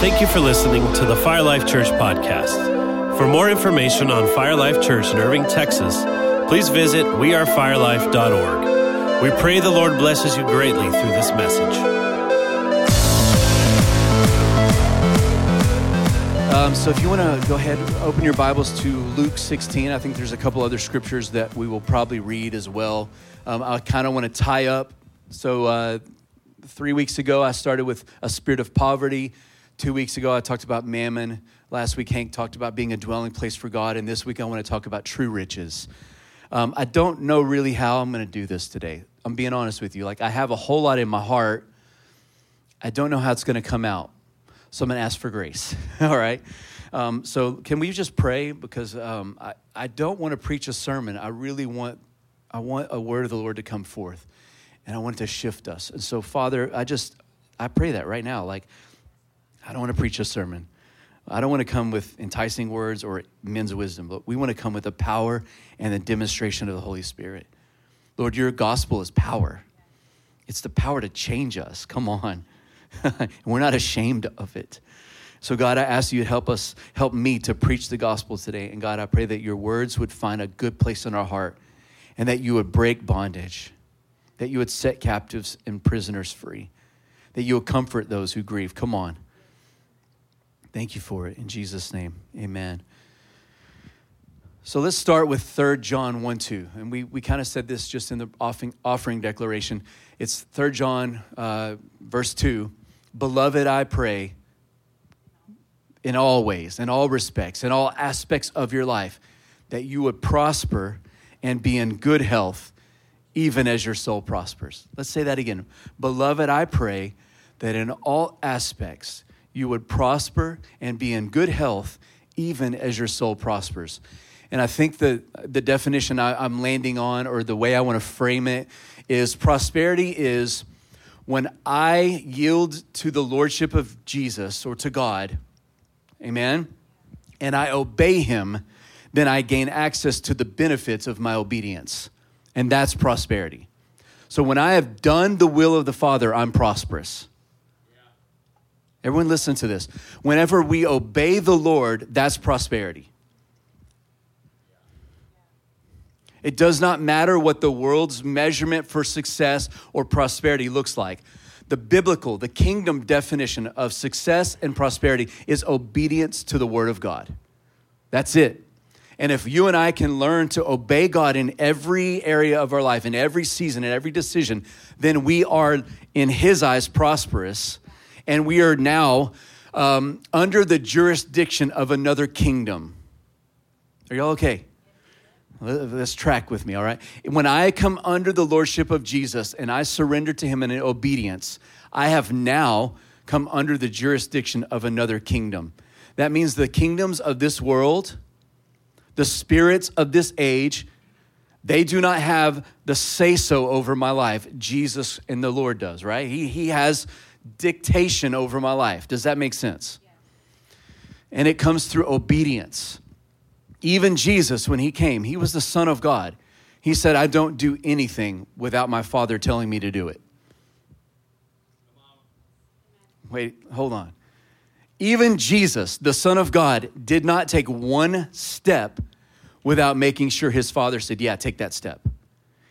Thank you for listening to the Fire Life Church podcast. For more information on Fire Life Church in Irving, Texas, please visit wearefirelife.org. We pray the Lord blesses you greatly through this message. Um, so if you want to go ahead, and open your Bibles to Luke 16. I think there's a couple other scriptures that we will probably read as well. Um, I kind of want to tie up. So uh, three weeks ago, I started with a spirit of poverty. Two weeks ago, I talked about mammon. Last week, Hank talked about being a dwelling place for God. And this week, I want to talk about true riches. Um, I don't know really how I'm going to do this today. I'm being honest with you. Like, I have a whole lot in my heart. I don't know how it's going to come out. So I'm going to ask for grace. All right. Um, so can we just pray? Because um, I, I don't want to preach a sermon. I really want, I want a word of the Lord to come forth. And I want it to shift us. And so, Father, I just, I pray that right now. Like, I don't want to preach a sermon. I don't want to come with enticing words or men's wisdom, but we want to come with the power and the demonstration of the Holy Spirit. Lord, your gospel is power. It's the power to change us. Come on. We're not ashamed of it. So, God, I ask you to help us, help me to preach the gospel today. And God, I pray that your words would find a good place in our heart and that you would break bondage, that you would set captives and prisoners free, that you would comfort those who grieve. Come on. Thank you for it. In Jesus' name, amen. So let's start with 3 John 1 2. And we, we kind of said this just in the offering, offering declaration. It's 3 John uh, verse 2. Beloved, I pray in all ways, in all respects, in all aspects of your life, that you would prosper and be in good health, even as your soul prospers. Let's say that again. Beloved, I pray that in all aspects, you would prosper and be in good health, even as your soul prospers. And I think the, the definition I, I'm landing on, or the way I want to frame it, is prosperity is when I yield to the lordship of Jesus or to God, amen, and I obey him, then I gain access to the benefits of my obedience. And that's prosperity. So when I have done the will of the Father, I'm prosperous. Everyone, listen to this. Whenever we obey the Lord, that's prosperity. It does not matter what the world's measurement for success or prosperity looks like. The biblical, the kingdom definition of success and prosperity is obedience to the word of God. That's it. And if you and I can learn to obey God in every area of our life, in every season, in every decision, then we are, in His eyes, prosperous and we are now um, under the jurisdiction of another kingdom. Are y'all okay? Let's track with me, all right? When I come under the lordship of Jesus and I surrender to him in obedience, I have now come under the jurisdiction of another kingdom. That means the kingdoms of this world, the spirits of this age, they do not have the say so over my life. Jesus and the Lord does, right? He, he has dictation over my life. Does that make sense? And it comes through obedience. Even Jesus, when he came, he was the Son of God. He said, I don't do anything without my Father telling me to do it. Wait, hold on. Even Jesus, the Son of God, did not take one step without making sure his Father said, Yeah, take that step.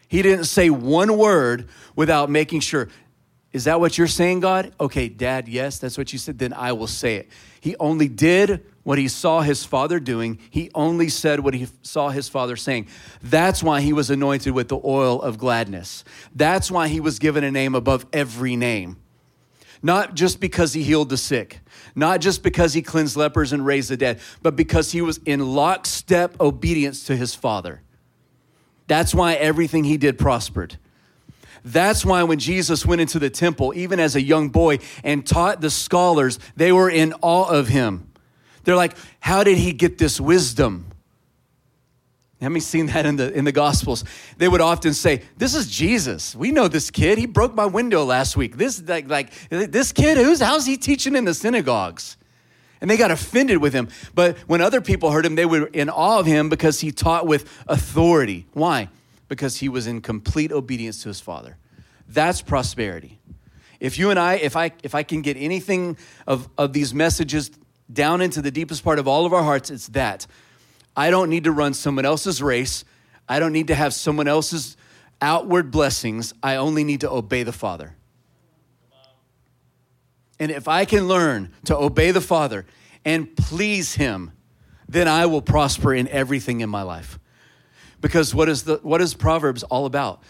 He didn't say one word without making sure, is that what you're saying, God? Okay, Dad, yes, that's what you said. Then I will say it. He only did what he saw his father doing. He only said what he saw his father saying. That's why he was anointed with the oil of gladness. That's why he was given a name above every name. Not just because he healed the sick, not just because he cleansed lepers and raised the dead, but because he was in lockstep obedience to his father. That's why everything he did prospered. That's why when Jesus went into the temple, even as a young boy, and taught the scholars, they were in awe of him. They're like, How did he get this wisdom? Have you seen that in the in the Gospels? They would often say, "This is Jesus. We know this kid. He broke my window last week. This like like this kid. Who's how's he teaching in the synagogues?" And they got offended with him. But when other people heard him, they were in awe of him because he taught with authority. Why? Because he was in complete obedience to his father. That's prosperity. If you and I, if I if I can get anything of, of these messages down into the deepest part of all of our hearts, it's that. I don't need to run someone else's race. I don't need to have someone else's outward blessings. I only need to obey the Father. And if I can learn to obey the Father and please Him, then I will prosper in everything in my life. Because what is, the, what is Proverbs all about?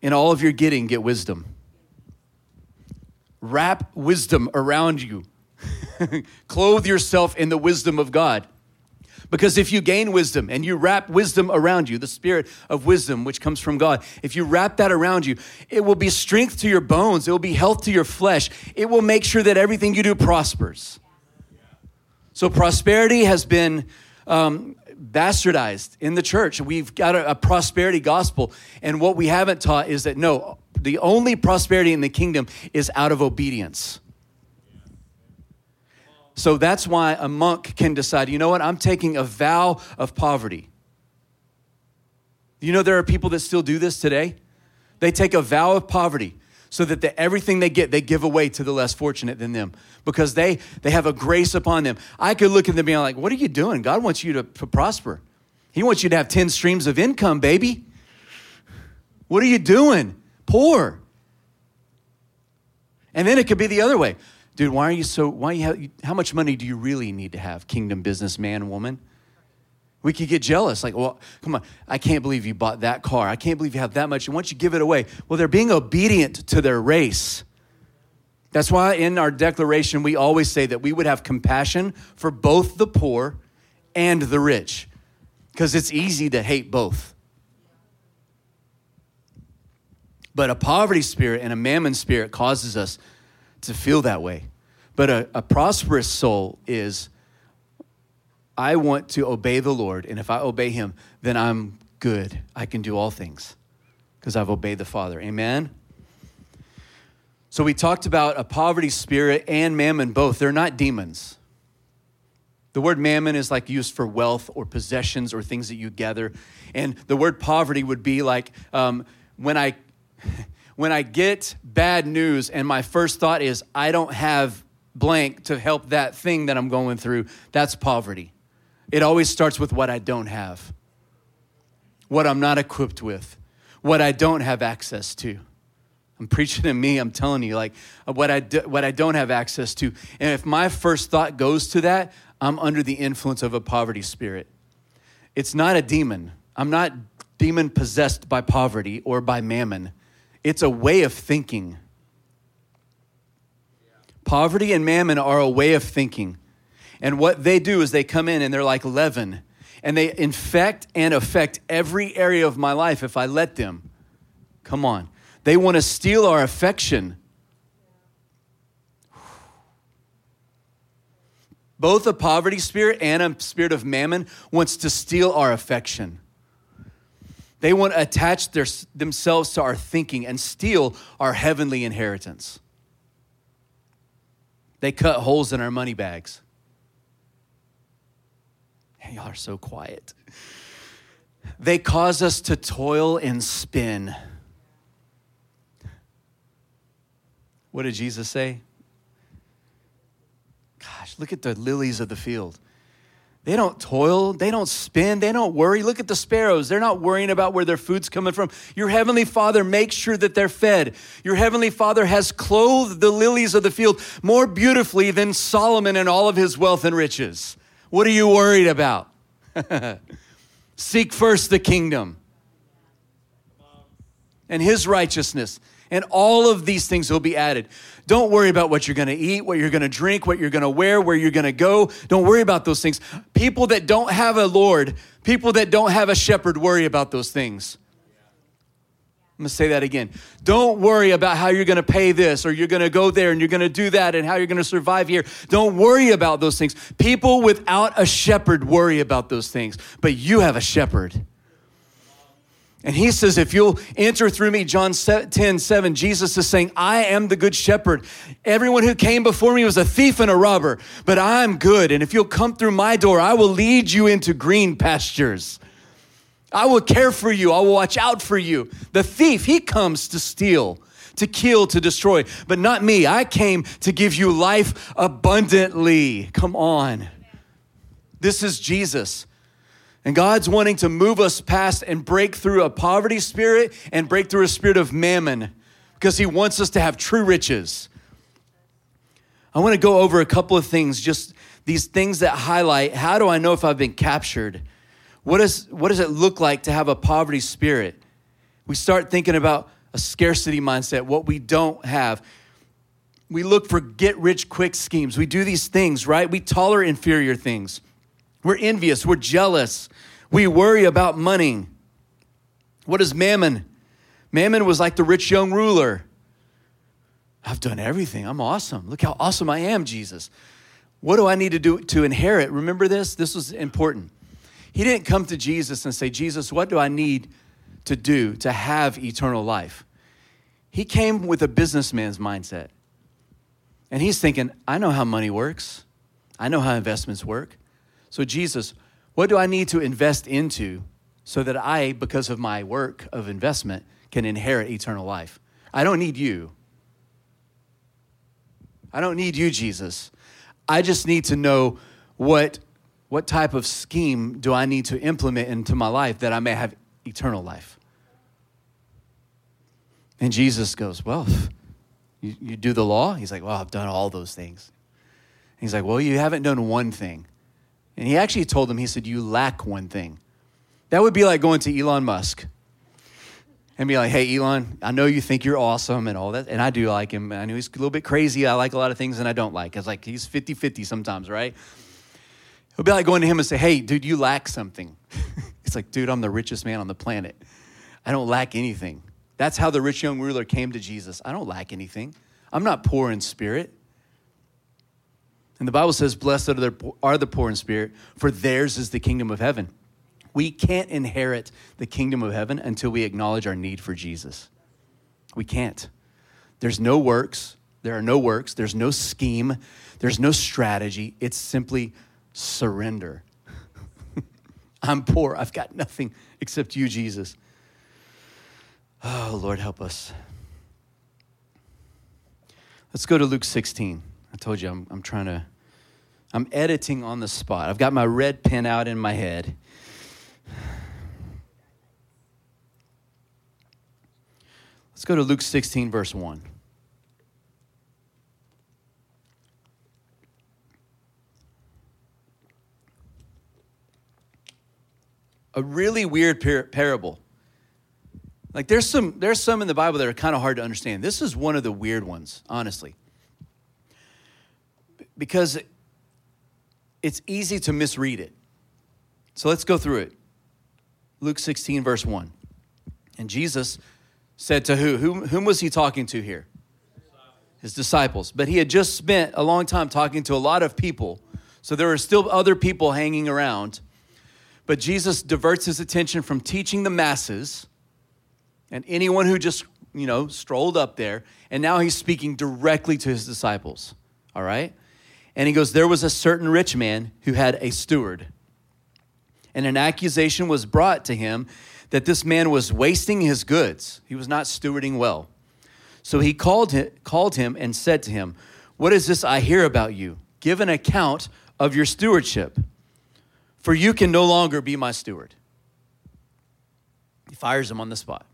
In all of your getting, get wisdom. Wrap wisdom around you. Clothe yourself in the wisdom of God. Because if you gain wisdom and you wrap wisdom around you, the spirit of wisdom which comes from God, if you wrap that around you, it will be strength to your bones, it will be health to your flesh, it will make sure that everything you do prospers. So, prosperity has been um, bastardized in the church. We've got a, a prosperity gospel, and what we haven't taught is that no, the only prosperity in the kingdom is out of obedience. So that's why a monk can decide, you know what, I'm taking a vow of poverty. You know, there are people that still do this today. They take a vow of poverty so that the, everything they get, they give away to the less fortunate than them because they, they have a grace upon them. I could look at them and be like, what are you doing? God wants you to, to prosper. He wants you to have 10 streams of income, baby. What are you doing? Poor. And then it could be the other way dude, why are you so, why you how much money do you really need to have, kingdom businessman, woman? We could get jealous, like, well, come on, I can't believe you bought that car. I can't believe you have that much. And once you give it away, well, they're being obedient to their race. That's why in our declaration, we always say that we would have compassion for both the poor and the rich, because it's easy to hate both. But a poverty spirit and a mammon spirit causes us to feel that way. But a, a prosperous soul is I want to obey the Lord, and if I obey Him, then I'm good. I can do all things because I've obeyed the Father. Amen? So we talked about a poverty spirit and mammon both. They're not demons. The word mammon is like used for wealth or possessions or things that you gather. And the word poverty would be like um, when I when I get bad news and my first thought is, I don't have blank to help that thing that I'm going through, that's poverty. It always starts with what I don't have, what I'm not equipped with, what I don't have access to. I'm preaching to me, I'm telling you, like uh, what I, do, what I don't have access to. And if my first thought goes to that, I'm under the influence of a poverty spirit. It's not a demon. I'm not demon possessed by poverty or by mammon. It's a way of thinking. Poverty and mammon are a way of thinking. And what they do is they come in and they're like leaven and they infect and affect every area of my life if I let them. Come on. They want to steal our affection. Both a poverty spirit and a spirit of mammon wants to steal our affection. They want to attach their, themselves to our thinking and steal our heavenly inheritance. They cut holes in our money bags. Y'all are so quiet. They cause us to toil and spin. What did Jesus say? Gosh, look at the lilies of the field. They don't toil, they don't spin, they don't worry. Look at the sparrows. They're not worrying about where their food's coming from. Your heavenly Father makes sure that they're fed. Your heavenly Father has clothed the lilies of the field more beautifully than Solomon and all of his wealth and riches. What are you worried about? Seek first the kingdom and his righteousness, and all of these things will be added. Don't worry about what you're going to eat, what you're going to drink, what you're going to wear, where you're going to go. Don't worry about those things. People that don't have a Lord, people that don't have a shepherd, worry about those things. I'm to say that again. Don't worry about how you're to pay this or you're to go there and you're to do that and how you're to survive here. Don't worry about those things. People without a shepherd worry about those things, but you have a shepherd. And he says, if you'll enter through me, John 10, 7, Jesus is saying, I am the good shepherd. Everyone who came before me was a thief and a robber, but I'm good. And if you'll come through my door, I will lead you into green pastures. I will care for you. I will watch out for you. The thief, he comes to steal, to kill, to destroy. But not me. I came to give you life abundantly. Come on. This is Jesus. And God's wanting to move us past and break through a poverty spirit and break through a spirit of mammon because He wants us to have true riches. I want to go over a couple of things, just these things that highlight how do I know if I've been captured? What, is, what does it look like to have a poverty spirit? We start thinking about a scarcity mindset, what we don't have. We look for get rich quick schemes. We do these things, right? We tolerate inferior things. We're envious. We're jealous. We worry about money. What is mammon? Mammon was like the rich young ruler. I've done everything. I'm awesome. Look how awesome I am, Jesus. What do I need to do to inherit? Remember this? This was important. He didn't come to Jesus and say, Jesus, what do I need to do to have eternal life? He came with a businessman's mindset. And he's thinking, I know how money works, I know how investments work. So, Jesus, what do I need to invest into so that I, because of my work of investment, can inherit eternal life? I don't need you. I don't need you, Jesus. I just need to know what, what type of scheme do I need to implement into my life that I may have eternal life. And Jesus goes, Well, you, you do the law? He's like, Well, I've done all those things. he's like, Well, you haven't done one thing. And he actually told him, He said, You lack one thing. That would be like going to Elon Musk and be like, hey, Elon, I know you think you're awesome and all that. And I do like him. I know he's a little bit crazy. I like a lot of things and I don't like. It's like he's 50 50 sometimes, right? It'll be like going to him and say, hey, dude, you lack something. it's like, dude, I'm the richest man on the planet. I don't lack anything. That's how the rich young ruler came to Jesus. I don't lack anything. I'm not poor in spirit. And the Bible says, blessed are the poor in spirit, for theirs is the kingdom of heaven. We can't inherit the kingdom of heaven until we acknowledge our need for Jesus. We can't. There's no works. There are no works. There's no scheme. There's no strategy. It's simply surrender. I'm poor. I've got nothing except you, Jesus. Oh, Lord, help us. Let's go to Luke 16. I told you I'm, I'm trying to, I'm editing on the spot. I've got my red pen out in my head. Let's go to Luke 16, verse 1. A really weird par- parable. Like there's some there's some in the Bible that are kind of hard to understand. This is one of the weird ones, honestly. Because it's easy to misread it. So let's go through it. Luke 16 verse 1. And Jesus said to who? Whom, whom was he talking to here? His disciples. But he had just spent a long time talking to a lot of people. So there are still other people hanging around. But Jesus diverts his attention from teaching the masses and anyone who just, you know, strolled up there. And now he's speaking directly to his disciples. All right? And he goes, There was a certain rich man who had a steward. And an accusation was brought to him that this man was wasting his goods. He was not stewarding well. So he called him, called him and said to him, What is this I hear about you? Give an account of your stewardship, for you can no longer be my steward. He fires him on the spot.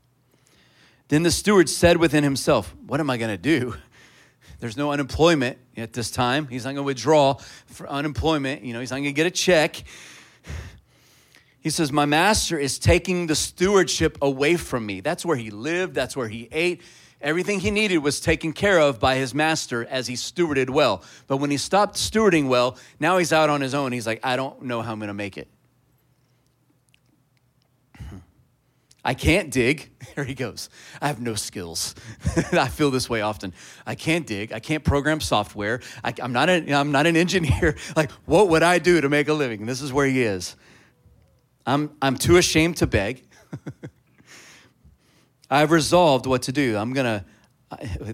Then the steward said within himself, What am I going to do? There's no unemployment at this time. He's not going to withdraw for unemployment. You know, he's not going to get a check. He says, My master is taking the stewardship away from me. That's where he lived, that's where he ate. Everything he needed was taken care of by his master as he stewarded well. But when he stopped stewarding well, now he's out on his own. He's like, I don't know how I'm going to make it. I can't dig. There he goes. I have no skills. I feel this way often. I can't dig. I can't program software. I, am not, a, I'm not an engineer. Like, what would I do to make a living? This is where he is. I'm, I'm too ashamed to beg. I've resolved what to do. I'm going to,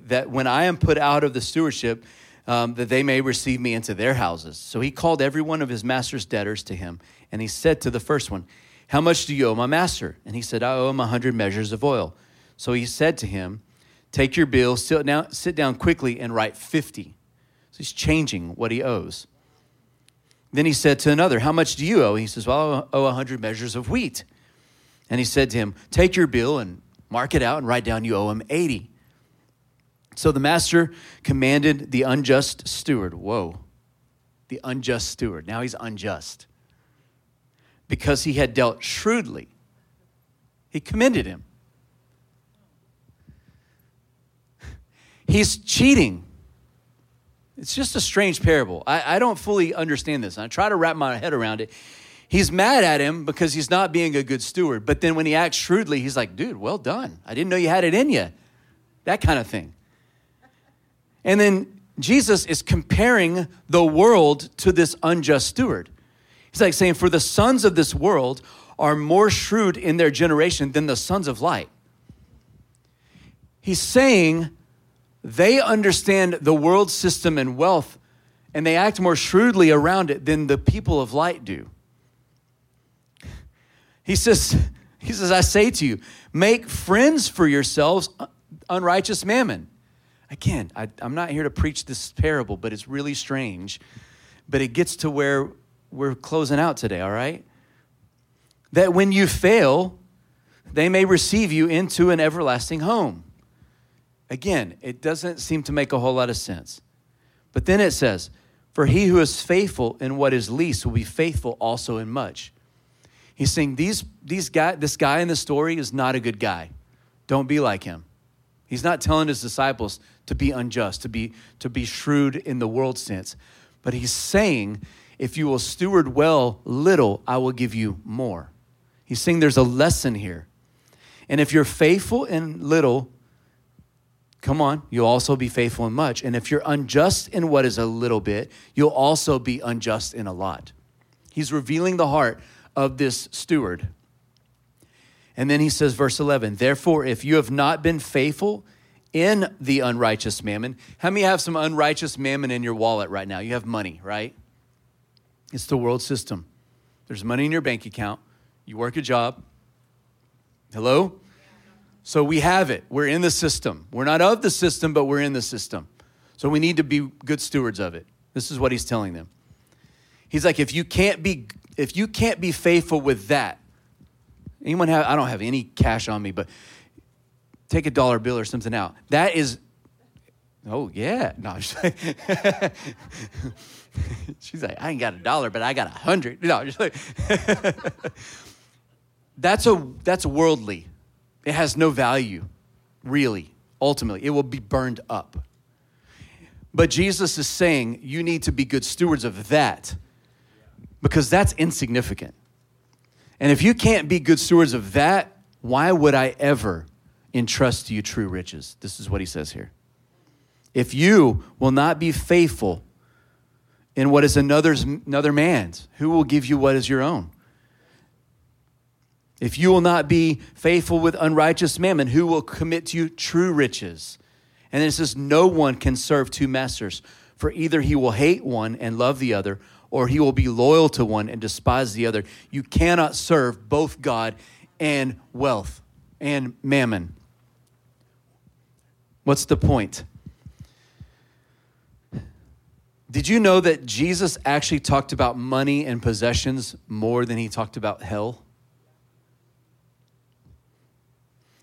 that when I am put out of the stewardship, um, that they may receive me into their houses. So he called every one of his master's debtors to him, and he said to the first one, How much do you owe my master? And he said, I owe him a hundred measures of oil. So he said to him, Take your bill, sit down, sit down quickly, and write 50. So he's changing what he owes. Then he said to another, How much do you owe? He says, Well, I owe a 100 measures of wheat. And he said to him, Take your bill and mark it out and write down you owe him 80. So the master commanded the unjust steward, Whoa, the unjust steward. Now he's unjust. Because he had dealt shrewdly, he commended him. He's cheating. It's just a strange parable. I, I don't fully understand this. I try to wrap my head around it. He's mad at him because he's not being a good steward. But then when he acts shrewdly, he's like, dude, well done. I didn't know you had it in you. That kind of thing. And then Jesus is comparing the world to this unjust steward. He's like saying, For the sons of this world are more shrewd in their generation than the sons of light. He's saying they understand the world system and wealth, and they act more shrewdly around it than the people of light do. He says, he says, I say to you, make friends for yourselves uh, unrighteous mammon. Again, I, am not here to preach this parable, but it's really strange. But it gets to where we're closing out today, all right? That when you fail, they may receive you into an everlasting home. Again, it doesn't seem to make a whole lot of sense. But then it says, For he who is faithful in what is least will be faithful also in much. He's saying these, these guy, this guy in the story is not a good guy. Don't be like him. He's not telling his disciples to be unjust, to be, to be shrewd in the world sense. But he's saying, if you will steward well little, I will give you more. He's saying there's a lesson here. And if you're faithful in little, come on, you'll also be faithful in much. And if you're unjust in what is a little bit, you'll also be unjust in a lot. He's revealing the heart of this steward. And then he says, verse 11, therefore, if you have not been faithful in the unrighteous mammon, how many have some unrighteous mammon in your wallet right now? You have money, right? It's the world system. There's money in your bank account. You work a job. Hello? So we have it. We're in the system. We're not of the system, but we're in the system. So we need to be good stewards of it. This is what he's telling them. He's like, if you can't be, if you can't be faithful with that, anyone have, I don't have any cash on me, but take a dollar bill or something out. That is, oh yeah. No, she's like, she's like I ain't got a dollar, but I got a hundred. No, just like, that's a, that's worldly. It has no value, really, ultimately. It will be burned up. But Jesus is saying you need to be good stewards of that because that's insignificant. And if you can't be good stewards of that, why would I ever entrust to you true riches? This is what he says here. If you will not be faithful in what is another's, another man's, who will give you what is your own? If you will not be faithful with unrighteous mammon, who will commit to you true riches? And then it says, No one can serve two masters, for either he will hate one and love the other, or he will be loyal to one and despise the other. You cannot serve both God and wealth and mammon. What's the point? Did you know that Jesus actually talked about money and possessions more than he talked about hell?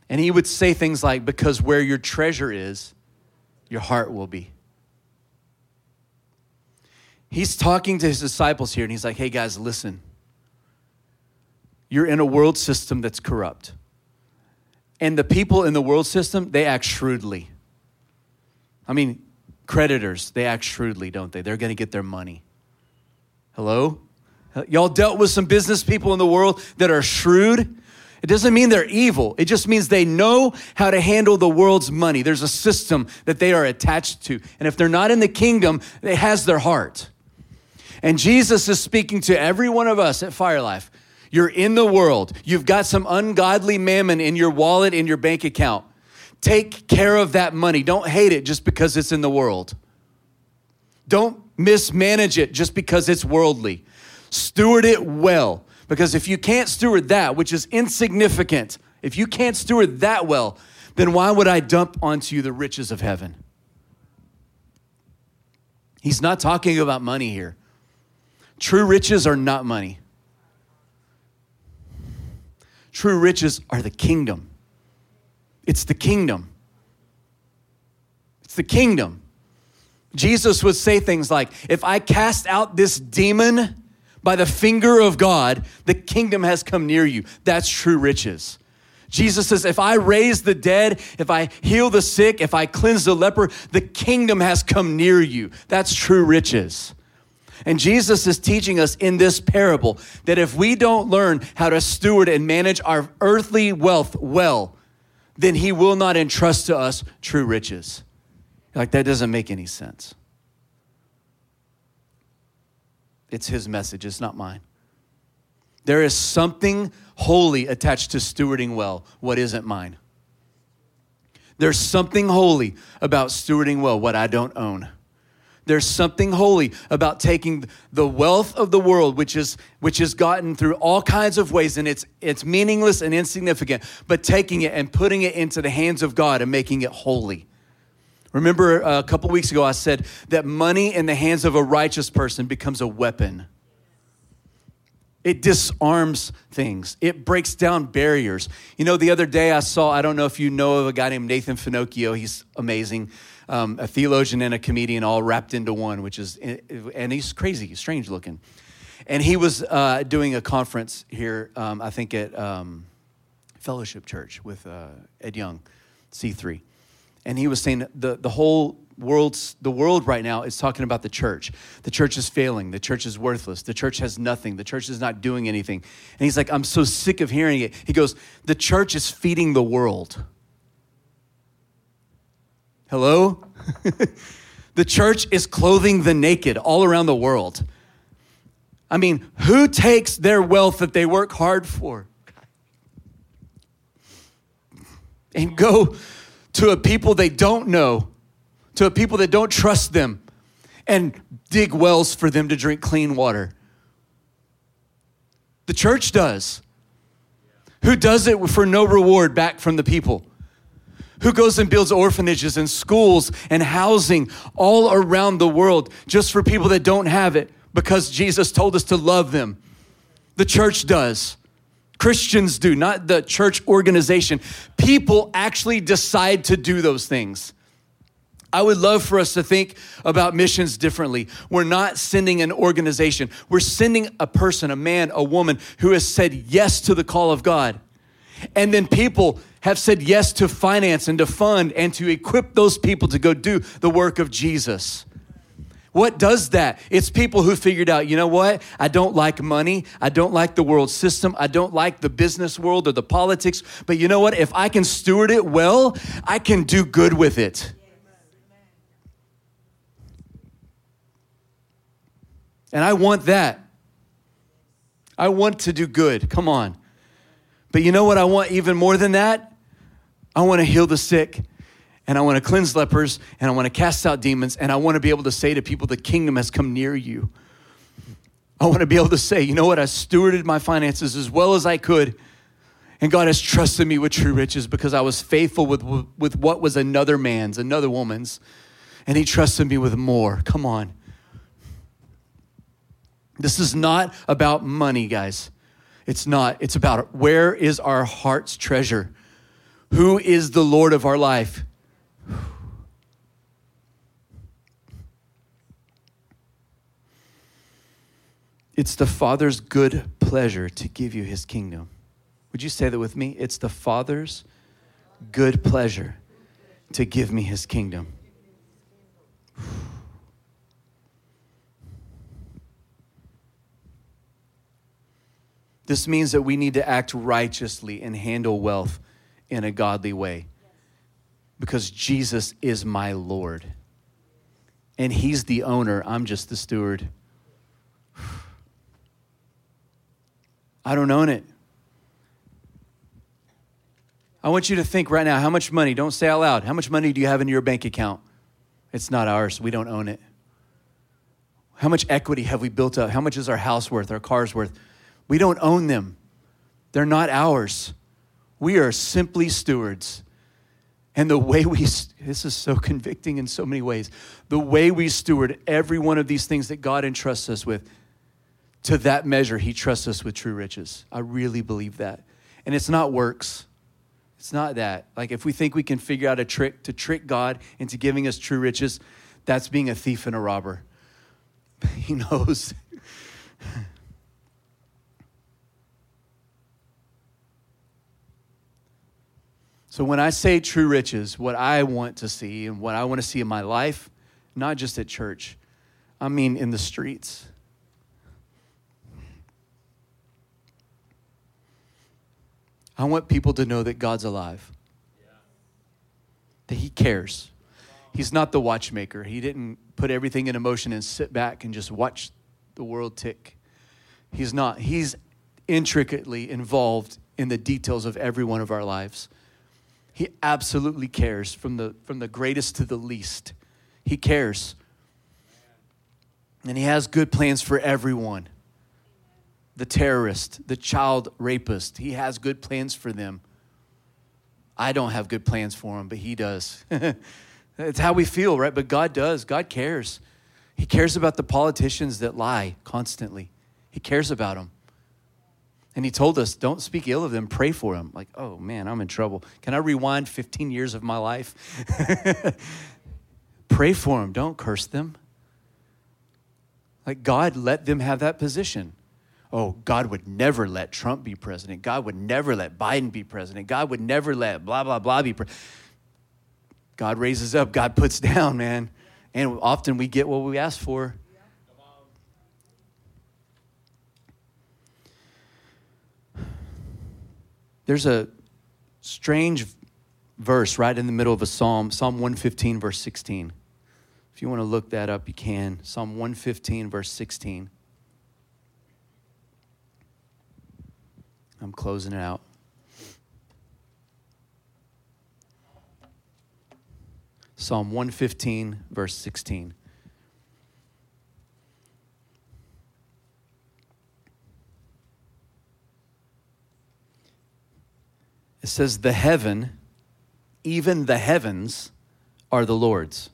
And he would say things like, Because where your treasure is, your heart will be. He's talking to his disciples here, and he's like, Hey guys, listen. You're in a world system that's corrupt. And the people in the world system, they act shrewdly. I mean, creditors, they act shrewdly, don't they? They're going to get their money. Hello? Y'all dealt with some business people in the world that are shrewd it doesn't mean they're evil. It just means they know how to handle the world's money. There's a system that they are attached to. And if they're not in the kingdom, it has their heart. And Jesus is speaking to every one of us at Fire Life. You're in the world. You've got some ungodly mammon in your wallet, in your bank account. Take care of that money. Don't hate it just because it's in the world. Don't mismanage it just because it's worldly. Steward it well. Because if you can't steward that, which is insignificant, if you can't steward that well, then why would I dump onto you the riches of heaven? He's not talking about money here. True riches are not money. True riches are the kingdom. It's the kingdom. It's the kingdom. Jesus would say things like, If I cast out this demon by the finger of God, the kingdom has come near you. That's true riches. Jesus says, If I raise the dead, if I heal the sick, if I cleanse the leper, the kingdom has come near you. That's true riches. And Jesus is teaching us in this parable that if we don't learn how to steward and manage our earthly wealth well, then he will not entrust to us true riches. Like, that doesn't make any sense. It's his message, it's not mine. There is something holy attached to stewarding well, what isn't mine. There's something holy about stewarding well, what I don't own. There's something holy about taking the wealth of the world, which is which is gotten through all kinds of ways, and it's it's meaningless and insignificant, but taking it and putting it into the hands of God and making it holy. Remember uh, a couple weeks ago, I said that money in the hands of a righteous person becomes a weapon. It disarms things. It breaks down barriers. You know, the other day I saw, I don't know if you know of a guy named Nathan Finochio. He's amazing um, a theologian and a comedian all wrapped into one, which is, and he's crazy, strange looking. And he was uh, doing a conference here, um, I think at um, Fellowship Church with uh, Ed Young, C3. And he was saying the, the whole world's, the world right now is talking about the church. The church is failing. The church is worthless. The church has nothing. The church is not doing anything. And he's like, I'm so sick of hearing it. He goes, The church is feeding the world. Hello? the church is clothing the naked all around the world. I mean, who takes their wealth that they work hard for and go to a people they don't know, to a people that don't trust them, and dig wells for them to drink clean water? The church does. Who does it for no reward back from the people? Who goes and builds orphanages and schools and housing all around the world just for people that don't have it because Jesus told us to love them. The church does. Christians do, not the church organization. People actually decide to do those things. I would love for us to think about missions differently. We're not sending an organization, we're sending a person, a man, a woman who has said yes to the call of God. And then people have said yes to finance and to fund and to equip those people to go do the work of Jesus. What does that? It's people who figured out, you know what? I don't like money. I don't like the world system. I don't like the business world or the politics. But you know what? If I can steward it well, I can do good with it. And I want that. I want to do good. Come on. But you know what I want even more than that? I want to heal the sick and I want to cleanse lepers and I want to cast out demons and I want to be able to say to people, the kingdom has come near you. I want to be able to say, you know what? I stewarded my finances as well as I could. And God has trusted me with true riches because I was faithful with, with what was another man's, another woman's. And He trusted me with more. Come on. This is not about money, guys. It's not. It's about where is our heart's treasure? Who is the Lord of our life? It's the Father's good pleasure to give you his kingdom. Would you say that with me? It's the Father's good pleasure to give me his kingdom. This means that we need to act righteously and handle wealth in a godly way because Jesus is my Lord. And He's the owner, I'm just the steward. I don't own it. I want you to think right now how much money, don't say out loud, how much money do you have in your bank account? It's not ours, we don't own it. How much equity have we built up? How much is our house worth, our car's worth? We don't own them, they're not ours. We are simply stewards. And the way we, this is so convicting in so many ways. The way we steward every one of these things that God entrusts us with, to that measure, He trusts us with true riches. I really believe that. And it's not works. It's not that. Like if we think we can figure out a trick to trick God into giving us true riches, that's being a thief and a robber. He knows. So when I say true riches, what I want to see and what I want to see in my life, not just at church, I mean in the streets. I want people to know that God's alive. That He cares. He's not the watchmaker. He didn't put everything in motion and sit back and just watch the world tick. He's not. He's intricately involved in the details of every one of our lives. He absolutely cares from the, from the greatest to the least. He cares. And He has good plans for everyone. The terrorist, the child rapist, He has good plans for them. I don't have good plans for him, but He does. it's how we feel, right? But God does. God cares. He cares about the politicians that lie constantly, He cares about them. And he told us, don't speak ill of them, pray for them. Like, oh man, I'm in trouble. Can I rewind 15 years of my life? pray for them, don't curse them. Like, God let them have that position. Oh, God would never let Trump be president. God would never let Biden be president. God would never let blah, blah, blah be president. God raises up, God puts down, man. And often we get what we ask for. There's a strange verse right in the middle of a psalm, Psalm 115, verse 16. If you want to look that up, you can. Psalm 115, verse 16. I'm closing it out. Psalm 115, verse 16. It says, The heaven, even the heavens, are the Lord's.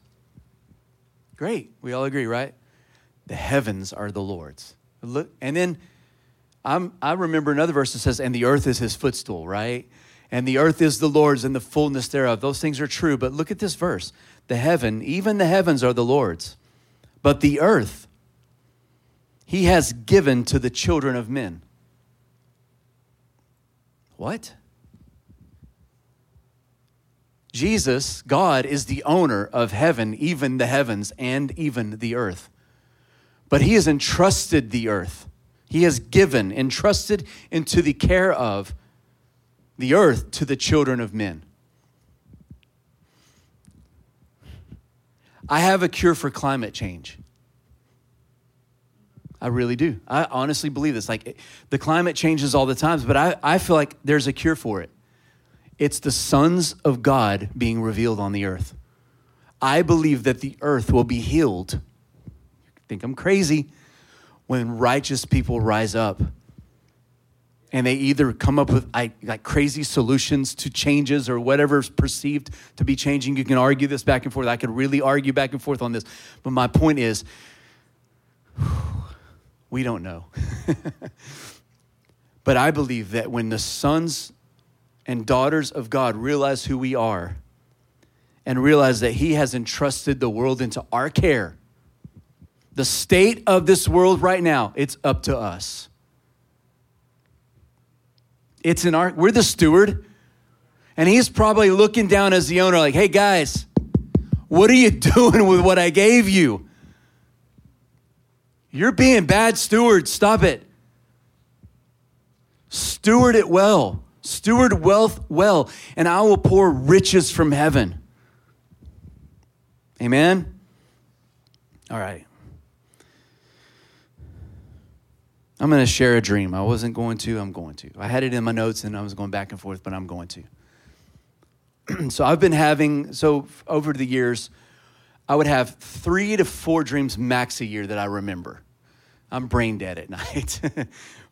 Great. We all agree, right? The heavens are the Lord's. Look, and then I'm, I remember another verse that says, And the earth is his footstool, right? And the earth is the Lord's and the fullness thereof. Those things are true. But look at this verse the heaven, even the heavens are the Lord's, but the earth he has given to the children of men. What? Jesus, God, is the owner of heaven, even the heavens, and even the earth. But He has entrusted the earth. He has given, entrusted into the care of the earth to the children of men. I have a cure for climate change. I really do. I honestly believe this. Like the climate changes all the times, but I, I feel like there's a cure for it. It's the sons of God being revealed on the earth. I believe that the earth will be healed. I think I'm crazy when righteous people rise up and they either come up with like crazy solutions to changes or whatever is perceived to be changing. You can argue this back and forth. I could really argue back and forth on this. But my point is, we don't know. but I believe that when the sons and daughters of God realize who we are and realize that He has entrusted the world into our care. The state of this world right now, it's up to us. It's in our, we're the steward. And he's probably looking down as the owner, like, hey guys, what are you doing with what I gave you? You're being bad stewards. Stop it. Steward it well. Steward wealth well, and I will pour riches from heaven. Amen? All right. I'm going to share a dream. I wasn't going to, I'm going to. I had it in my notes and I was going back and forth, but I'm going to. so I've been having, so over the years, I would have three to four dreams max a year that I remember. I'm brain dead at night,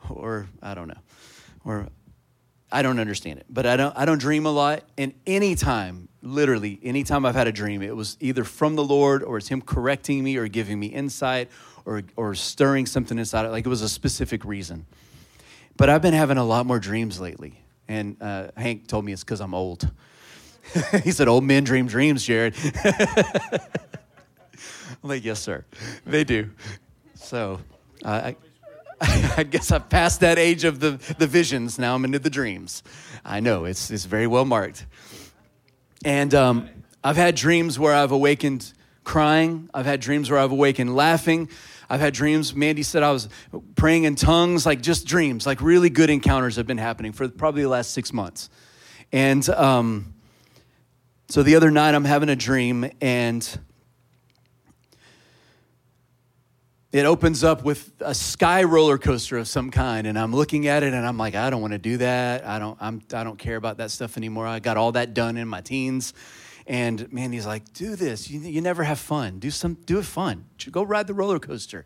or I don't know, or I don't understand it, but I don't, I don't dream a lot. And anytime literally, anytime I've had a dream, it was either from the Lord or it's Him correcting me or giving me insight or, or stirring something inside. It. Like it was a specific reason. But I've been having a lot more dreams lately. And uh, Hank told me it's because I'm old. he said, Old men dream dreams, Jared. I'm like, Yes, sir. They do. So I, I guess I've passed that age of the, the visions. Now I'm into the dreams. I know, it's, it's very well marked. And um, I've had dreams where I've awakened crying. I've had dreams where I've awakened laughing. I've had dreams. Mandy said I was praying in tongues, like just dreams, like really good encounters have been happening for probably the last six months. And um, so the other night, I'm having a dream, and it opens up with a sky roller coaster of some kind and i'm looking at it and i'm like i don't want to do that. I don't I'm, i don't care about that stuff anymore. I got all that done in my teens. And Mandy's like do this. You, you never have fun. Do some do it fun. Go ride the roller coaster.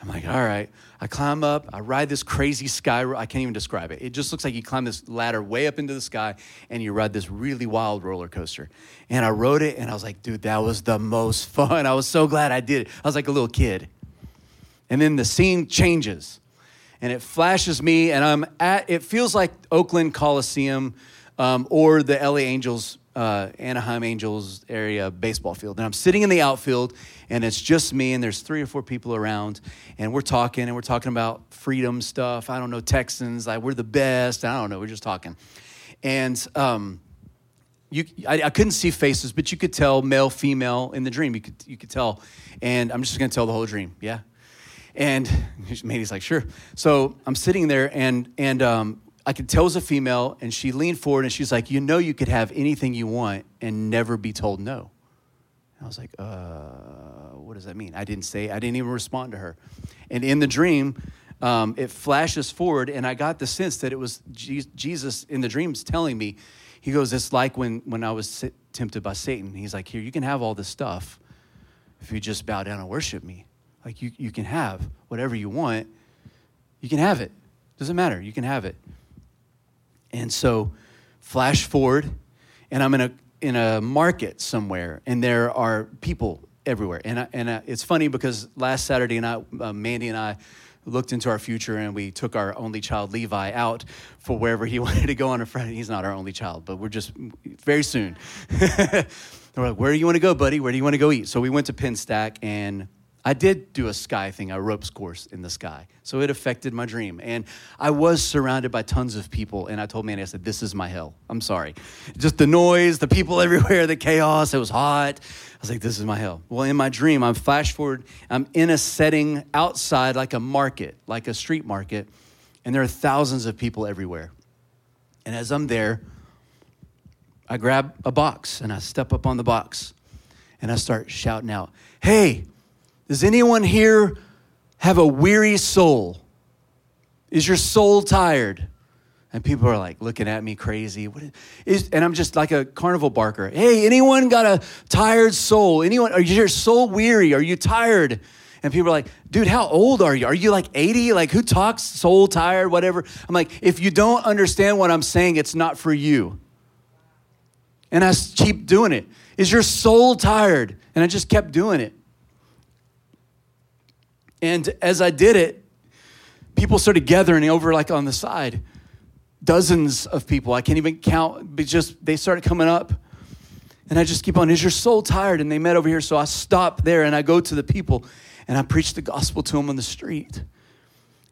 I'm like all right. I climb up. I ride this crazy sky i can't even describe it. It just looks like you climb this ladder way up into the sky and you ride this really wild roller coaster. And i rode it and i was like dude that was the most fun. I was so glad i did it. I was like a little kid and then the scene changes and it flashes me, and I'm at, it feels like Oakland Coliseum um, or the LA Angels, uh, Anaheim Angels area baseball field. And I'm sitting in the outfield, and it's just me, and there's three or four people around, and we're talking, and we're talking about freedom stuff. I don't know, Texans, like we're the best. I don't know, we're just talking. And, um, you, I, I, couldn't see faces, but you could tell male, female in the dream. You could, you could tell. And I'm just going to tell the whole dream. Yeah. And Mandy's like, sure. So I'm sitting there, and, and um, I could tell it was a female, and she leaned forward and she's like, You know, you could have anything you want and never be told no. And I was like, uh, What does that mean? I didn't say, I didn't even respond to her. And in the dream, um, it flashes forward, and I got the sense that it was Jesus in the dreams telling me, He goes, It's like when, when I was tempted by Satan. He's like, Here, you can have all this stuff if you just bow down and worship me. Like you, you can have whatever you want, you can have it. Doesn't matter, you can have it. And so, flash forward, and I'm in a in a market somewhere, and there are people everywhere. And I, and I, it's funny because last Saturday night, uh, Mandy and I looked into our future, and we took our only child Levi out for wherever he wanted to go on a Friday. He's not our only child, but we're just very soon. we're like, "Where do you want to go, buddy? Where do you want to go eat?" So we went to Penn Pinstack, and I did do a sky thing, a ropes course in the sky. So it affected my dream. And I was surrounded by tons of people. And I told Mandy, I said, This is my hell. I'm sorry. Just the noise, the people everywhere, the chaos. It was hot. I was like, This is my hell. Well, in my dream, I'm flash forward. I'm in a setting outside like a market, like a street market. And there are thousands of people everywhere. And as I'm there, I grab a box and I step up on the box and I start shouting out, Hey, does anyone here have a weary soul? Is your soul tired? And people are like looking at me crazy. What is, and I'm just like a carnival barker. Hey, anyone got a tired soul? Anyone, are you your soul weary? Are you tired? And people are like, dude, how old are you? Are you like 80? Like, who talks soul tired, whatever? I'm like, if you don't understand what I'm saying, it's not for you. And I keep doing it. Is your soul tired? And I just kept doing it. And as I did it, people started gathering over like on the side. Dozens of people. I can't even count, but just they started coming up. And I just keep on, is your soul tired? And they met over here. So I stop there and I go to the people and I preach the gospel to them on the street.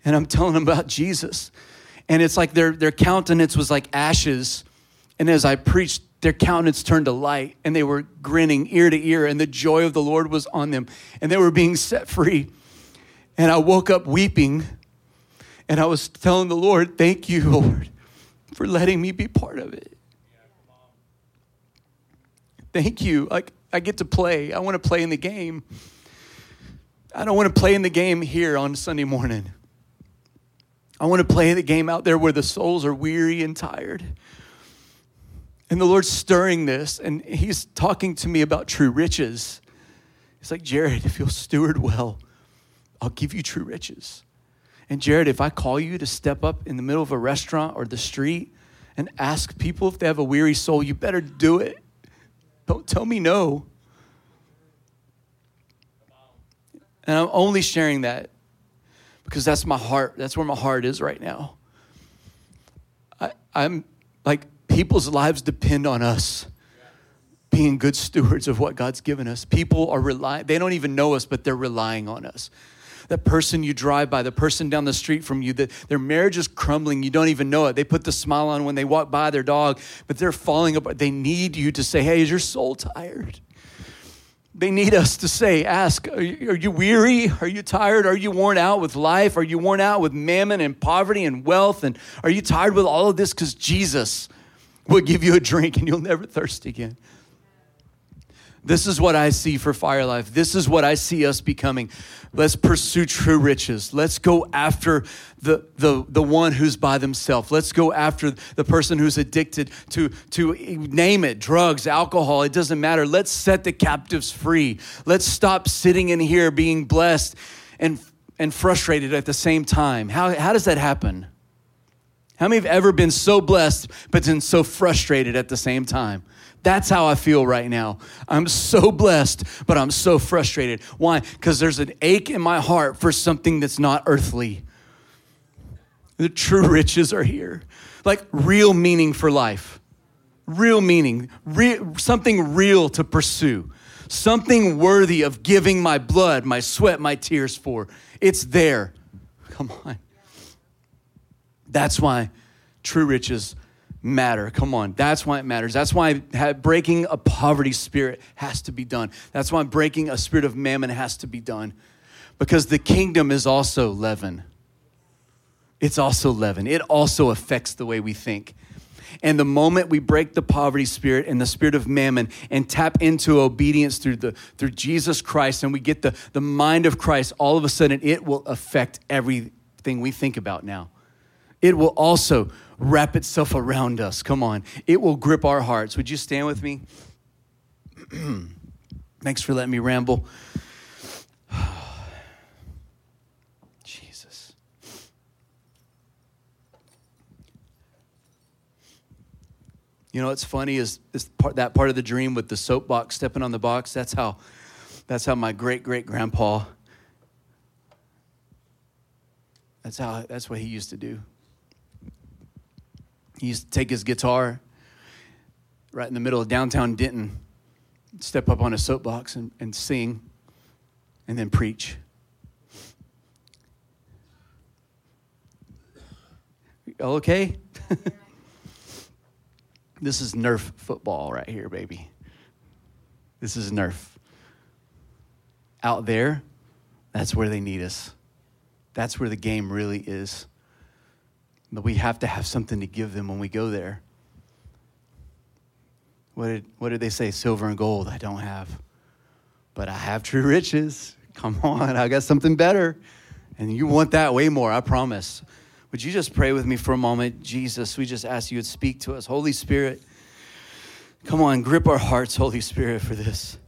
And I'm telling them about Jesus. And it's like their, their countenance was like ashes. And as I preached, their countenance turned to light and they were grinning ear to ear, and the joy of the Lord was on them, and they were being set free. And I woke up weeping and I was telling the Lord, Thank you, Lord, for letting me be part of it. Thank you. Like, I get to play. I want to play in the game. I don't want to play in the game here on Sunday morning. I want to play the game out there where the souls are weary and tired. And the Lord's stirring this, and He's talking to me about true riches. He's like, Jared, if you'll steward well, I'll give you true riches. And Jared, if I call you to step up in the middle of a restaurant or the street and ask people if they have a weary soul, you better do it. Don't tell me no. And I'm only sharing that because that's my heart. That's where my heart is right now. I, I'm like, people's lives depend on us being good stewards of what God's given us. People are relying, they don't even know us, but they're relying on us. That person you drive by, the person down the street from you, that their marriage is crumbling, you don't even know it. They put the smile on when they walk by their dog, but they're falling apart. They need you to say, Hey, is your soul tired? They need us to say, ask, are you, are you, weary? Are you tired? Are you worn out with life? Are you worn out with mammon and poverty and wealth? And are you tired with all of this? Because Jesus will give you a drink and you'll never thirst again. This is what I see for Fire Life. This is what I see us becoming. Let's pursue true riches. Let's go after the, the, the one who's by themselves. Let's go after the person who's addicted to, to name it, drugs, alcohol. It doesn't matter. Let's set the captives free. Let's stop sitting in here being blessed and, and frustrated at the same time. How, how does that happen? How many have ever been so blessed but then so frustrated at the same time? That's how I feel right now. I'm so blessed, but I'm so frustrated. Why? Because there's an ache in my heart for something that's not earthly. The true riches are here, like real meaning for life, real meaning, real, something real to pursue, something worthy of giving my blood, my sweat, my tears for. It's there. Come on. That's why true riches matter. Come on. That's why it matters. That's why breaking a poverty spirit has to be done. That's why breaking a spirit of mammon has to be done. Because the kingdom is also leaven. It's also leaven. It also affects the way we think. And the moment we break the poverty spirit and the spirit of mammon and tap into obedience through, the, through Jesus Christ and we get the, the mind of Christ, all of a sudden it will affect everything we think about now. It will also wrap itself around us. Come on. It will grip our hearts. Would you stand with me? Thanks for letting me ramble. Jesus. You know what's funny is, is part, that part of the dream with the soapbox stepping on the box. That's how, that's how my great great grandpa. That's how. That's what he used to do. He used to take his guitar right in the middle of downtown Denton, step up on a soapbox and, and sing, and then preach. Okay? this is Nerf football right here, baby. This is Nerf. Out there, that's where they need us. That's where the game really is. But we have to have something to give them when we go there. What did, what did they say? Silver and gold I don't have. But I have true riches. Come on, I got something better. And you want that way more, I promise. Would you just pray with me for a moment? Jesus, we just ask you to speak to us. Holy Spirit, come on, grip our hearts, Holy Spirit, for this.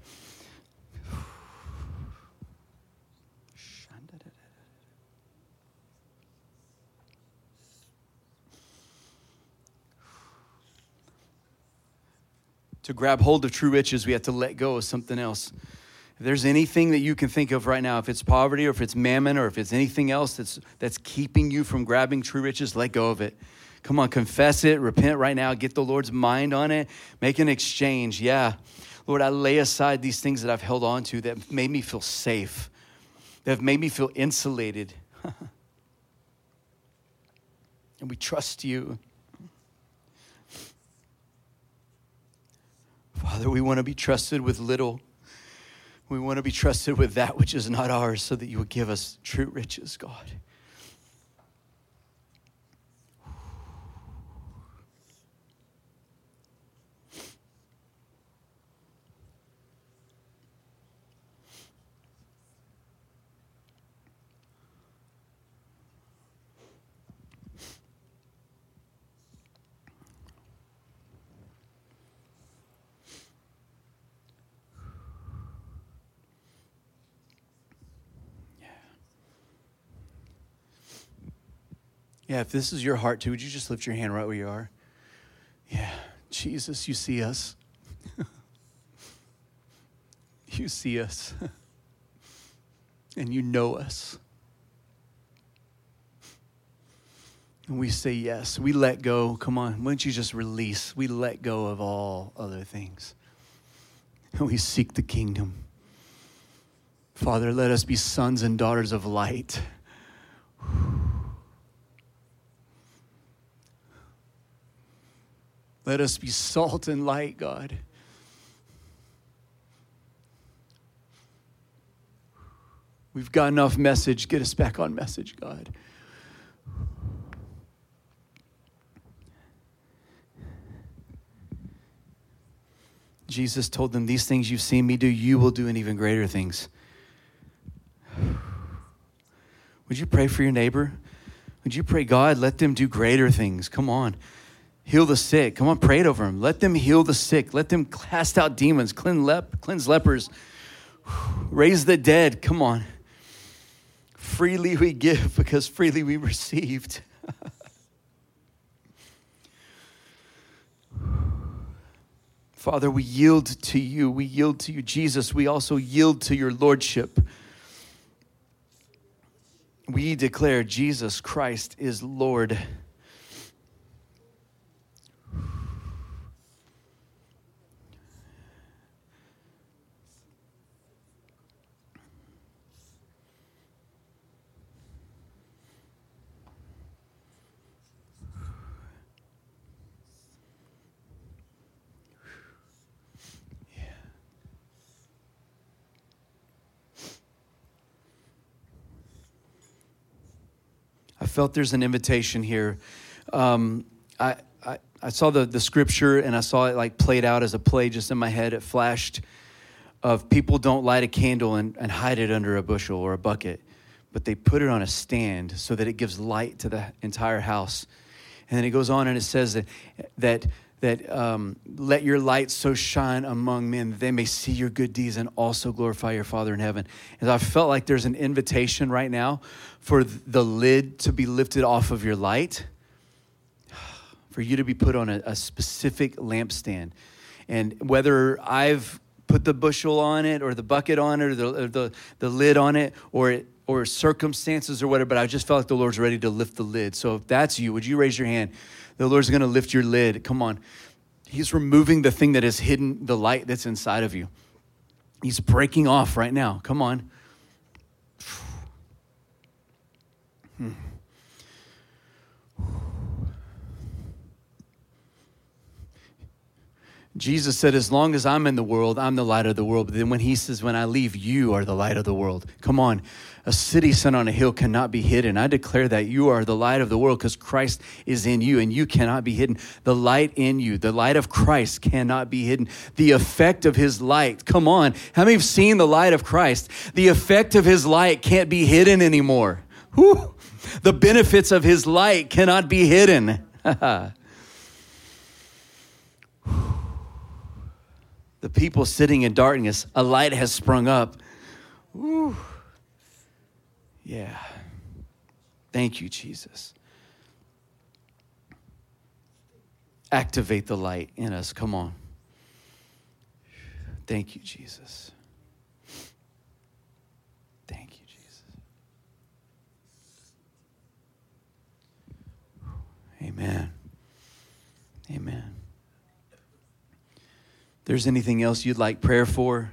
To grab hold of true riches, we have to let go of something else. If there's anything that you can think of right now, if it's poverty or if it's mammon or if it's anything else that's, that's keeping you from grabbing true riches, let go of it. Come on, confess it, repent right now, get the Lord's mind on it, make an exchange. Yeah, Lord, I lay aside these things that I've held on to that made me feel safe, that have made me feel insulated. and we trust you. Father, we want to be trusted with little. We want to be trusted with that which is not ours so that you would give us true riches, God. Yeah, if this is your heart too, would you just lift your hand right where you are? Yeah, Jesus, you see us. you see us and you know us. And we say yes. We let go. Come on, why don't you just release? We let go of all other things. And we seek the kingdom. Father, let us be sons and daughters of light. Let us be salt and light, God. We've got enough message. Get us back on message, God. Jesus told them, These things you've seen me do, you will do, and even greater things. Would you pray for your neighbor? Would you pray, God, let them do greater things? Come on. Heal the sick. Come on, pray it over them. Let them heal the sick. Let them cast out demons, cleanse, lep- cleanse lepers, raise the dead. Come on. Freely we give because freely we received. Father, we yield to you. We yield to you, Jesus. We also yield to your lordship. We declare Jesus Christ is Lord. I felt there's an invitation here. Um, I, I, I saw the, the scripture and I saw it like played out as a play just in my head. It flashed of people don't light a candle and, and hide it under a bushel or a bucket, but they put it on a stand so that it gives light to the entire house. And then it goes on and it says that, that that um, let your light so shine among men that they may see your good deeds and also glorify your Father in heaven. And I felt like there's an invitation right now for the lid to be lifted off of your light, for you to be put on a, a specific lampstand. And whether I've put the bushel on it or the bucket on it or the, or the, the lid on it or it, or circumstances or whatever, but I just felt like the Lord's ready to lift the lid. So if that's you, would you raise your hand? The Lord's going to lift your lid. Come on. He's removing the thing that is hidden the light that's inside of you. He's breaking off right now. Come on. Jesus said, As long as I'm in the world, I'm the light of the world. But then when he says, When I leave, you are the light of the world. Come on. A city set on a hill cannot be hidden. I declare that you are the light of the world because Christ is in you and you cannot be hidden. The light in you, the light of Christ cannot be hidden. The effect of his light, come on. How many have seen the light of Christ? The effect of his light can't be hidden anymore. Whew. The benefits of his light cannot be hidden. the people sitting in darkness, a light has sprung up. Woo. Yeah. Thank you, Jesus. Activate the light in us. Come on. Thank you, Jesus. Thank you, Jesus. Amen. Amen there's anything else you'd like prayer for,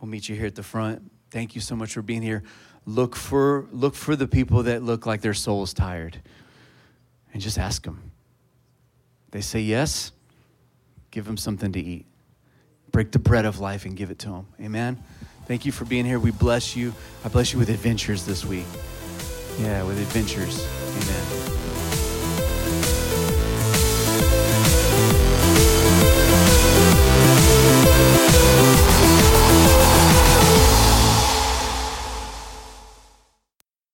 we'll meet you here at the front. Thank you so much for being here. Look for look for the people that look like their soul's tired. And just ask them. They say yes, give them something to eat. Break the bread of life and give it to them. Amen. Thank you for being here. We bless you. I bless you with adventures this week. Yeah, with adventures. Amen.